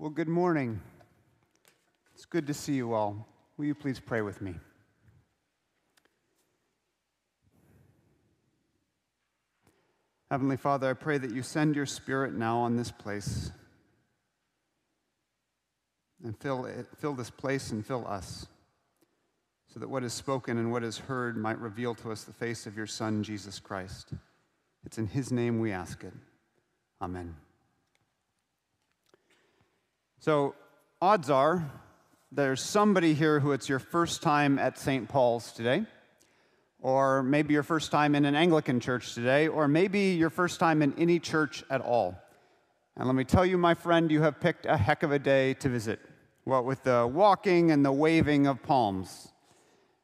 Well, good morning. It's good to see you all. Will you please pray with me? Heavenly Father, I pray that you send your Spirit now on this place and fill, it, fill this place and fill us so that what is spoken and what is heard might reveal to us the face of your Son, Jesus Christ. It's in his name we ask it. Amen. So, odds are there's somebody here who it's your first time at St. Paul's today, or maybe your first time in an Anglican church today, or maybe your first time in any church at all. And let me tell you, my friend, you have picked a heck of a day to visit, what with the walking and the waving of palms.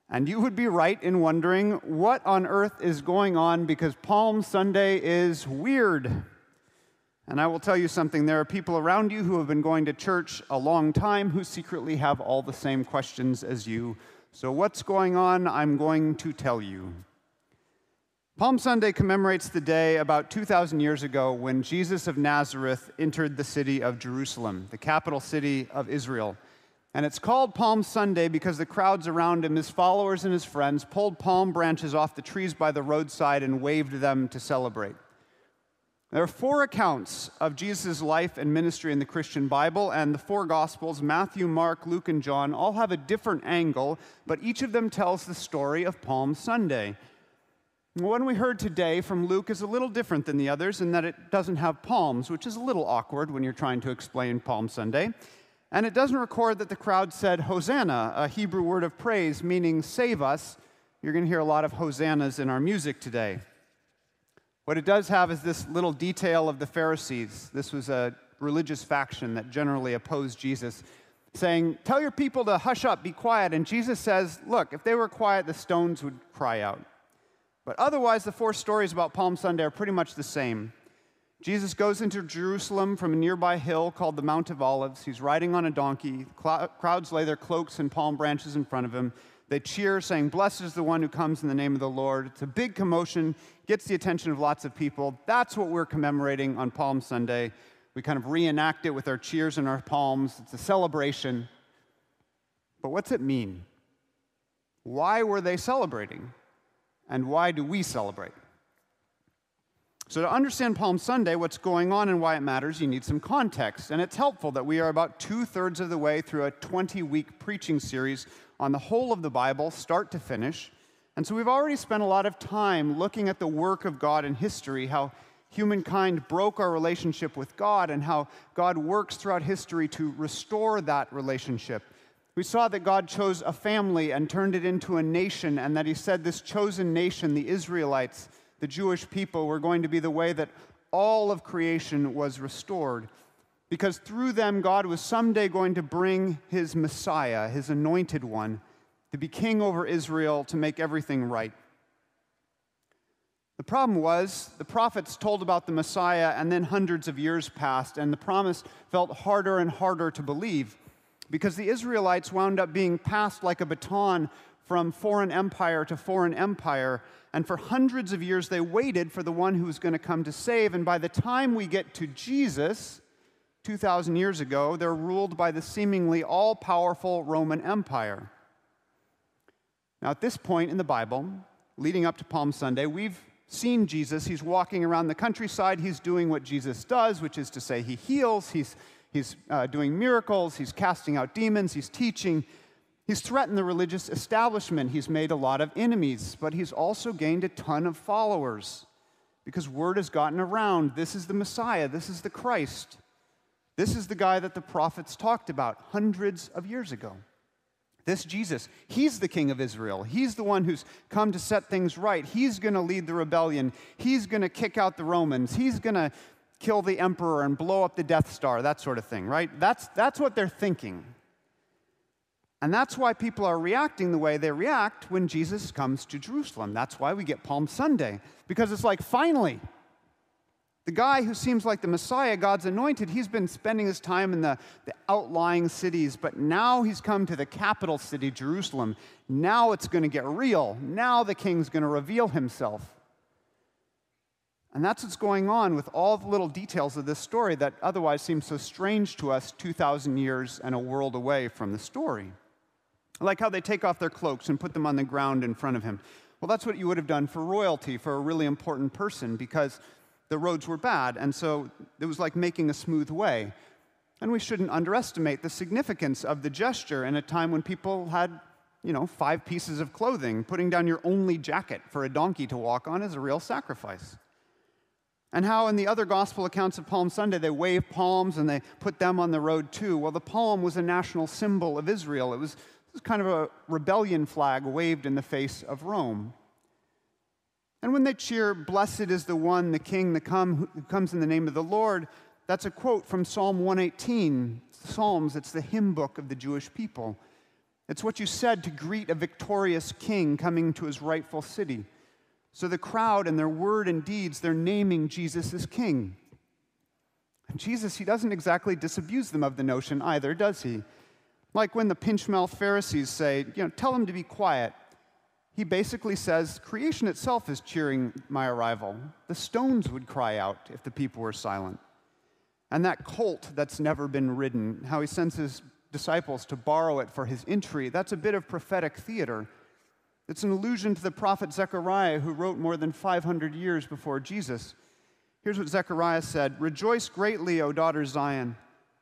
And you would be right in wondering what on earth is going on because Palm Sunday is weird. And I will tell you something there are people around you who have been going to church a long time who secretly have all the same questions as you. So, what's going on? I'm going to tell you. Palm Sunday commemorates the day about 2,000 years ago when Jesus of Nazareth entered the city of Jerusalem, the capital city of Israel. And it's called Palm Sunday because the crowds around him, his followers and his friends, pulled palm branches off the trees by the roadside and waved them to celebrate. There are four accounts of Jesus' life and ministry in the Christian Bible, and the four Gospels Matthew, Mark, Luke, and John all have a different angle, but each of them tells the story of Palm Sunday. The one we heard today from Luke is a little different than the others in that it doesn't have palms, which is a little awkward when you're trying to explain Palm Sunday. And it doesn't record that the crowd said Hosanna, a Hebrew word of praise meaning save us. You're going to hear a lot of hosannas in our music today. What it does have is this little detail of the Pharisees. This was a religious faction that generally opposed Jesus, saying, Tell your people to hush up, be quiet. And Jesus says, Look, if they were quiet, the stones would cry out. But otherwise, the four stories about Palm Sunday are pretty much the same. Jesus goes into Jerusalem from a nearby hill called the Mount of Olives. He's riding on a donkey. Crowds lay their cloaks and palm branches in front of him. They cheer, saying, Blessed is the one who comes in the name of the Lord. It's a big commotion, gets the attention of lots of people. That's what we're commemorating on Palm Sunday. We kind of reenact it with our cheers and our palms. It's a celebration. But what's it mean? Why were they celebrating? And why do we celebrate? So, to understand Palm Sunday, what's going on and why it matters, you need some context. And it's helpful that we are about two thirds of the way through a 20 week preaching series on the whole of the Bible, start to finish. And so we've already spent a lot of time looking at the work of God in history, how humankind broke our relationship with God, and how God works throughout history to restore that relationship. We saw that God chose a family and turned it into a nation, and that He said this chosen nation, the Israelites, the Jewish people, were going to be the way that all of creation was restored because through them, God was someday going to bring his Messiah, his anointed one, to be king over Israel to make everything right. The problem was the prophets told about the Messiah, and then hundreds of years passed, and the promise felt harder and harder to believe because the Israelites wound up being passed like a baton from foreign empire to foreign empire. And for hundreds of years, they waited for the one who was going to come to save. And by the time we get to Jesus, 2,000 years ago, they're ruled by the seemingly all powerful Roman Empire. Now, at this point in the Bible, leading up to Palm Sunday, we've seen Jesus. He's walking around the countryside. He's doing what Jesus does, which is to say, he heals, he's, he's uh, doing miracles, he's casting out demons, he's teaching. He's threatened the religious establishment. He's made a lot of enemies, but he's also gained a ton of followers because word has gotten around this is the Messiah, this is the Christ. This is the guy that the prophets talked about hundreds of years ago. This Jesus, he's the king of Israel. He's the one who's come to set things right. He's going to lead the rebellion. He's going to kick out the Romans. He's going to kill the emperor and blow up the Death Star, that sort of thing, right? That's, that's what they're thinking. And that's why people are reacting the way they react when Jesus comes to Jerusalem. That's why we get Palm Sunday, because it's like, finally, the guy who seems like the Messiah, God's anointed, he's been spending his time in the, the outlying cities, but now he's come to the capital city, Jerusalem. Now it's going to get real. Now the king's going to reveal himself. And that's what's going on with all the little details of this story that otherwise seem so strange to us 2,000 years and a world away from the story. Like how they take off their cloaks and put them on the ground in front of him. Well, that's what you would have done for royalty, for a really important person, because the roads were bad, and so it was like making a smooth way. And we shouldn't underestimate the significance of the gesture in a time when people had, you know, five pieces of clothing. Putting down your only jacket for a donkey to walk on is a real sacrifice. And how in the other gospel accounts of Palm Sunday they wave palms and they put them on the road too. Well, the palm was a national symbol of Israel. It was, it was kind of a rebellion flag waved in the face of Rome. And when they cheer, Blessed is the one, the King, the come, who comes in the name of the Lord, that's a quote from Psalm 118. Psalms, it's the hymn book of the Jewish people. It's what you said to greet a victorious king coming to his rightful city. So the crowd and their word and deeds, they're naming Jesus as king. And Jesus, he doesn't exactly disabuse them of the notion either, does he? Like when the pinch mouth Pharisees say, you know, tell him to be quiet. He basically says, creation itself is cheering my arrival. The stones would cry out if the people were silent. And that colt that's never been ridden, how he sends his disciples to borrow it for his entry, that's a bit of prophetic theater. It's an allusion to the prophet Zechariah, who wrote more than 500 years before Jesus. Here's what Zechariah said Rejoice greatly, O daughter Zion.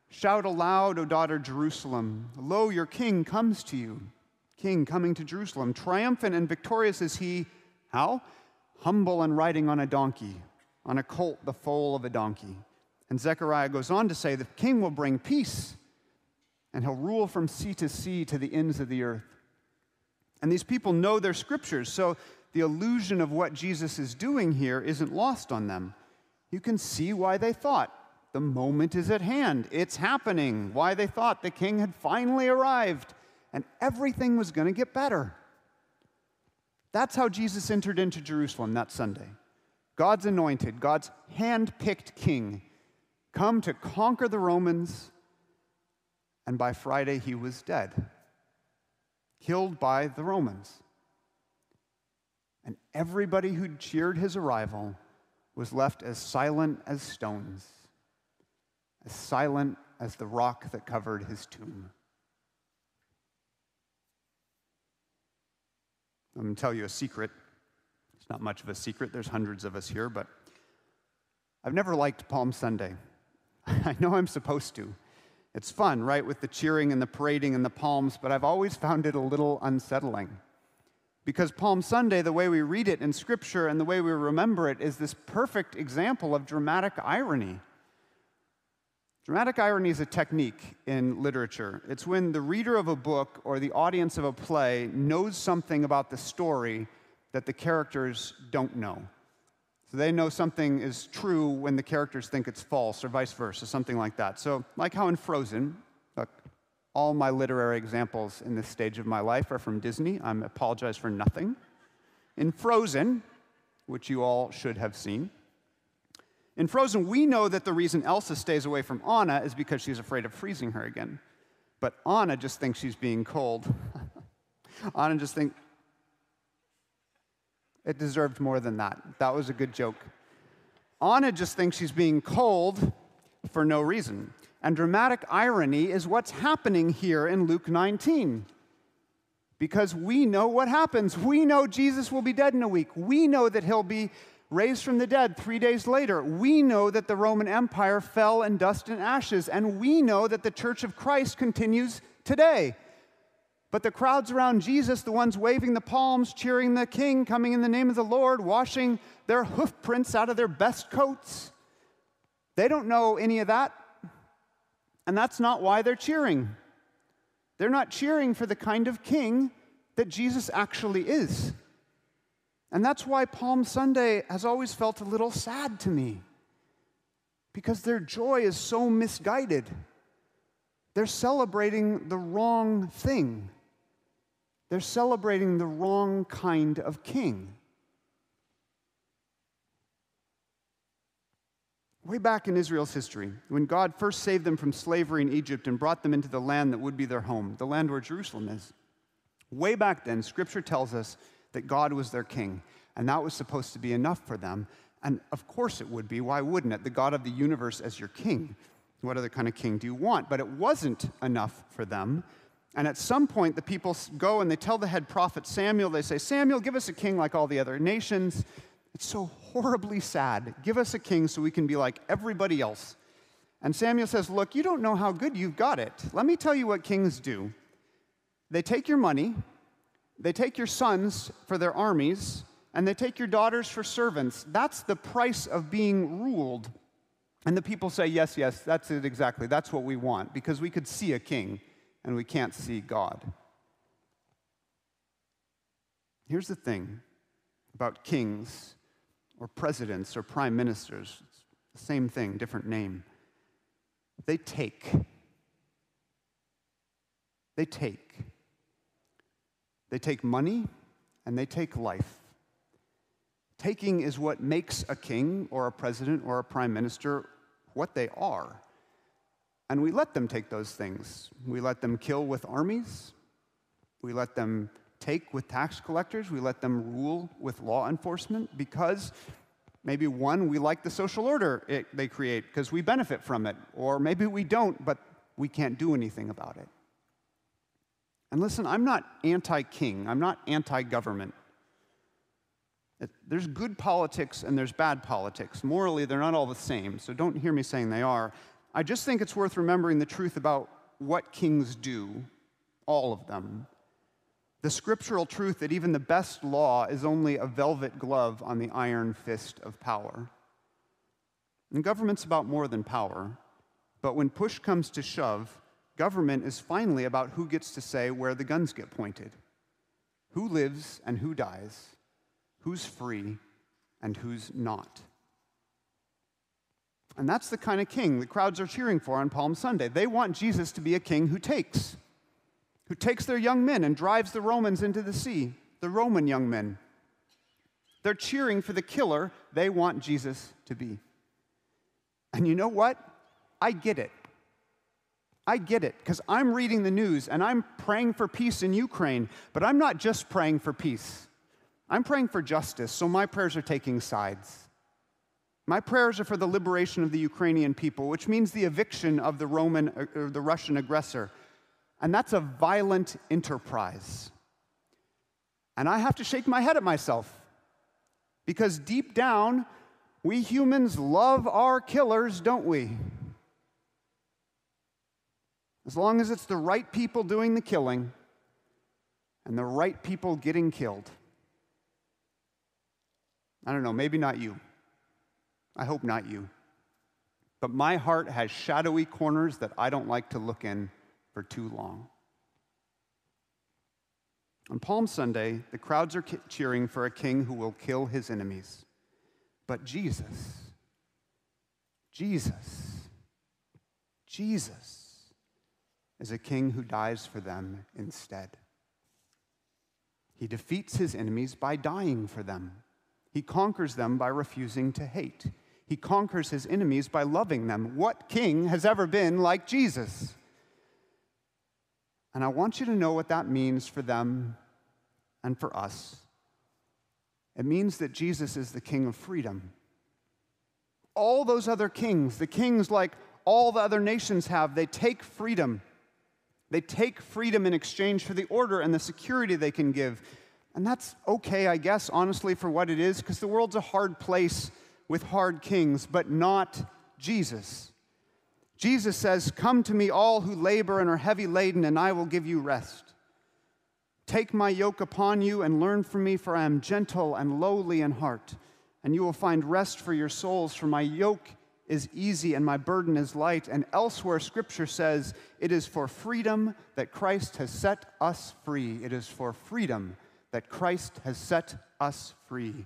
Shout aloud, O daughter Jerusalem. Lo, your king comes to you. King coming to Jerusalem. Triumphant and victorious is he. How? Humble and riding on a donkey, on a colt, the foal of a donkey. And Zechariah goes on to say, The king will bring peace, and he'll rule from sea to sea to the ends of the earth. And these people know their scriptures, so the illusion of what Jesus is doing here isn't lost on them. You can see why they thought the moment is at hand, it's happening, why they thought the king had finally arrived and everything was going to get better. That's how Jesus entered into Jerusalem that Sunday. God's anointed, God's hand picked king come to conquer the Romans, and by Friday he was dead, killed by the Romans. And everybody who cheered his arrival was left as silent as stones, as silent as the rock that covered his tomb. I'm going to tell you a secret. It's not much of a secret, there's hundreds of us here, but I've never liked Palm Sunday. I know I'm supposed to. It's fun, right, with the cheering and the parading and the palms, but I've always found it a little unsettling. Because Palm Sunday, the way we read it in Scripture and the way we remember it, is this perfect example of dramatic irony. Dramatic irony is a technique in literature. It's when the reader of a book or the audience of a play knows something about the story that the characters don't know. So they know something is true when the characters think it's false, or vice versa, something like that. So, like how in Frozen, look, all my literary examples in this stage of my life are from Disney. I apologize for nothing. In Frozen, which you all should have seen, in Frozen, we know that the reason Elsa stays away from Anna is because she's afraid of freezing her again. But Anna just thinks she's being cold. Anna just thinks, it deserved more than that. That was a good joke. Anna just thinks she's being cold for no reason. And dramatic irony is what's happening here in Luke 19. Because we know what happens. We know Jesus will be dead in a week. We know that he'll be raised from the dead three days later. We know that the Roman Empire fell in dust and ashes. And we know that the Church of Christ continues today. But the crowds around Jesus, the ones waving the palms, cheering the king, coming in the name of the Lord, washing their hoof prints out of their best coats, they don't know any of that. And that's not why they're cheering. They're not cheering for the kind of king that Jesus actually is. And that's why Palm Sunday has always felt a little sad to me, because their joy is so misguided. They're celebrating the wrong thing. They're celebrating the wrong kind of king. Way back in Israel's history, when God first saved them from slavery in Egypt and brought them into the land that would be their home, the land where Jerusalem is, way back then, Scripture tells us that God was their king, and that was supposed to be enough for them. And of course it would be. Why wouldn't it? The God of the universe as your king. What other kind of king do you want? But it wasn't enough for them. And at some point, the people go and they tell the head prophet Samuel, they say, Samuel, give us a king like all the other nations. It's so horribly sad. Give us a king so we can be like everybody else. And Samuel says, Look, you don't know how good you've got it. Let me tell you what kings do. They take your money, they take your sons for their armies, and they take your daughters for servants. That's the price of being ruled. And the people say, Yes, yes, that's it exactly. That's what we want, because we could see a king and we can't see God. Here's the thing about kings or presidents or prime ministers it's the same thing, different name. They take. They take. They take money and they take life. Taking is what makes a king or a president or a prime minister what they are. And we let them take those things. We let them kill with armies. We let them take with tax collectors. We let them rule with law enforcement because maybe one, we like the social order it, they create because we benefit from it. Or maybe we don't, but we can't do anything about it. And listen, I'm not anti king, I'm not anti government. There's good politics and there's bad politics. Morally, they're not all the same, so don't hear me saying they are. I just think it's worth remembering the truth about what kings do, all of them. The scriptural truth that even the best law is only a velvet glove on the iron fist of power. And government's about more than power, but when push comes to shove, government is finally about who gets to say where the guns get pointed, who lives and who dies, who's free and who's not. And that's the kind of king the crowds are cheering for on Palm Sunday. They want Jesus to be a king who takes, who takes their young men and drives the Romans into the sea, the Roman young men. They're cheering for the killer they want Jesus to be. And you know what? I get it. I get it because I'm reading the news and I'm praying for peace in Ukraine, but I'm not just praying for peace. I'm praying for justice, so my prayers are taking sides. My prayers are for the liberation of the Ukrainian people, which means the eviction of the Roman or uh, uh, the Russian aggressor. And that's a violent enterprise. And I have to shake my head at myself because deep down, we humans love our killers, don't we? As long as it's the right people doing the killing and the right people getting killed. I don't know, maybe not you. I hope not you. But my heart has shadowy corners that I don't like to look in for too long. On Palm Sunday, the crowds are cheering for a king who will kill his enemies. But Jesus, Jesus, Jesus is a king who dies for them instead. He defeats his enemies by dying for them. He conquers them by refusing to hate. He conquers his enemies by loving them. What king has ever been like Jesus? And I want you to know what that means for them and for us. It means that Jesus is the king of freedom. All those other kings, the kings like all the other nations have, they take freedom. They take freedom in exchange for the order and the security they can give. And that's okay, I guess, honestly, for what it is, because the world's a hard place with hard kings, but not Jesus. Jesus says, Come to me, all who labor and are heavy laden, and I will give you rest. Take my yoke upon you and learn from me, for I am gentle and lowly in heart, and you will find rest for your souls, for my yoke is easy and my burden is light. And elsewhere, scripture says, It is for freedom that Christ has set us free. It is for freedom that Christ has set us free.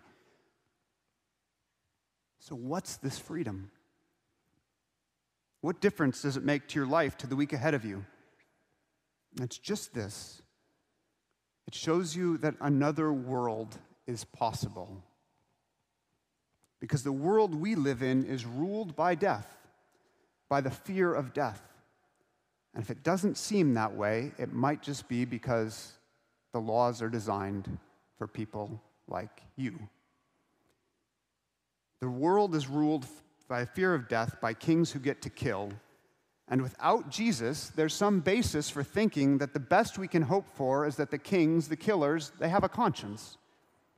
So, what's this freedom? What difference does it make to your life, to the week ahead of you? It's just this it shows you that another world is possible. Because the world we live in is ruled by death, by the fear of death. And if it doesn't seem that way, it might just be because the laws are designed for people like you. The world is ruled by fear of death by kings who get to kill. And without Jesus, there's some basis for thinking that the best we can hope for is that the kings, the killers, they have a conscience,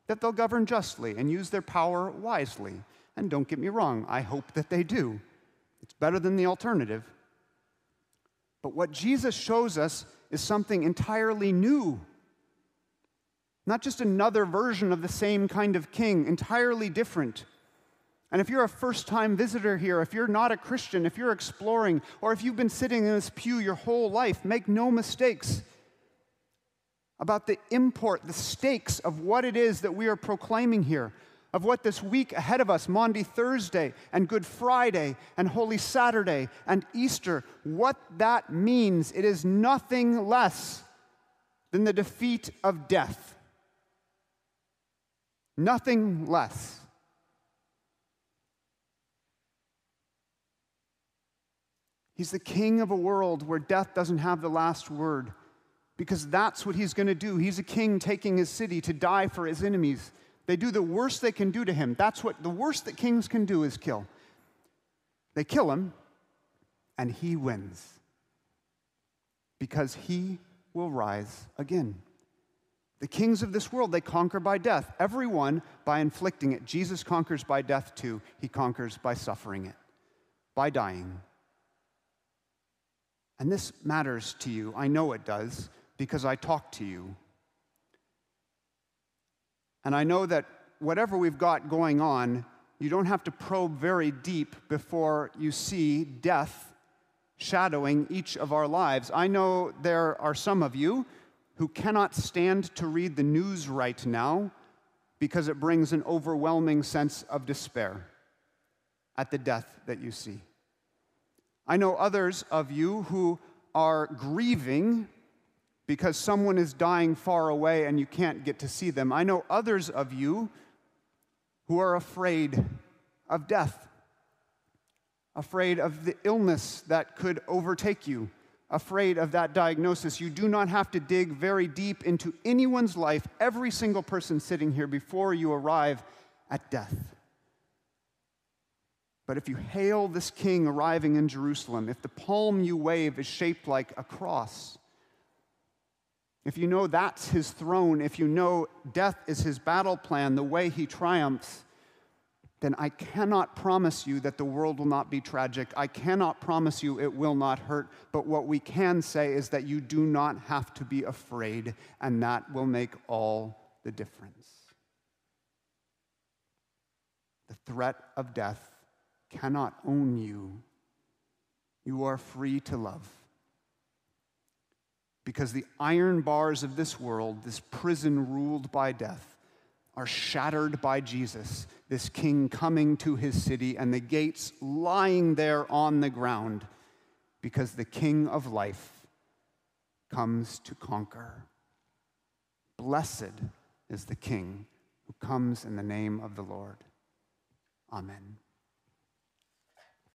that they'll govern justly and use their power wisely. And don't get me wrong, I hope that they do. It's better than the alternative. But what Jesus shows us is something entirely new. Not just another version of the same kind of king, entirely different. And if you're a first time visitor here, if you're not a Christian, if you're exploring, or if you've been sitting in this pew your whole life, make no mistakes about the import, the stakes of what it is that we are proclaiming here, of what this week ahead of us, Maundy Thursday and Good Friday and Holy Saturday and Easter, what that means. It is nothing less than the defeat of death. Nothing less. He's the king of a world where death doesn't have the last word because that's what he's going to do. He's a king taking his city to die for his enemies. They do the worst they can do to him. That's what the worst that kings can do is kill. They kill him, and he wins because he will rise again. The kings of this world, they conquer by death, everyone by inflicting it. Jesus conquers by death too. He conquers by suffering it, by dying. And this matters to you. I know it does because I talk to you. And I know that whatever we've got going on, you don't have to probe very deep before you see death shadowing each of our lives. I know there are some of you who cannot stand to read the news right now because it brings an overwhelming sense of despair at the death that you see. I know others of you who are grieving because someone is dying far away and you can't get to see them. I know others of you who are afraid of death, afraid of the illness that could overtake you, afraid of that diagnosis. You do not have to dig very deep into anyone's life, every single person sitting here, before you arrive at death. But if you hail this king arriving in Jerusalem, if the palm you wave is shaped like a cross, if you know that's his throne, if you know death is his battle plan, the way he triumphs, then I cannot promise you that the world will not be tragic. I cannot promise you it will not hurt. But what we can say is that you do not have to be afraid, and that will make all the difference. The threat of death cannot own you. You are free to love. Because the iron bars of this world, this prison ruled by death, are shattered by Jesus, this king coming to his city, and the gates lying there on the ground, because the king of life comes to conquer. Blessed is the king who comes in the name of the Lord. Amen.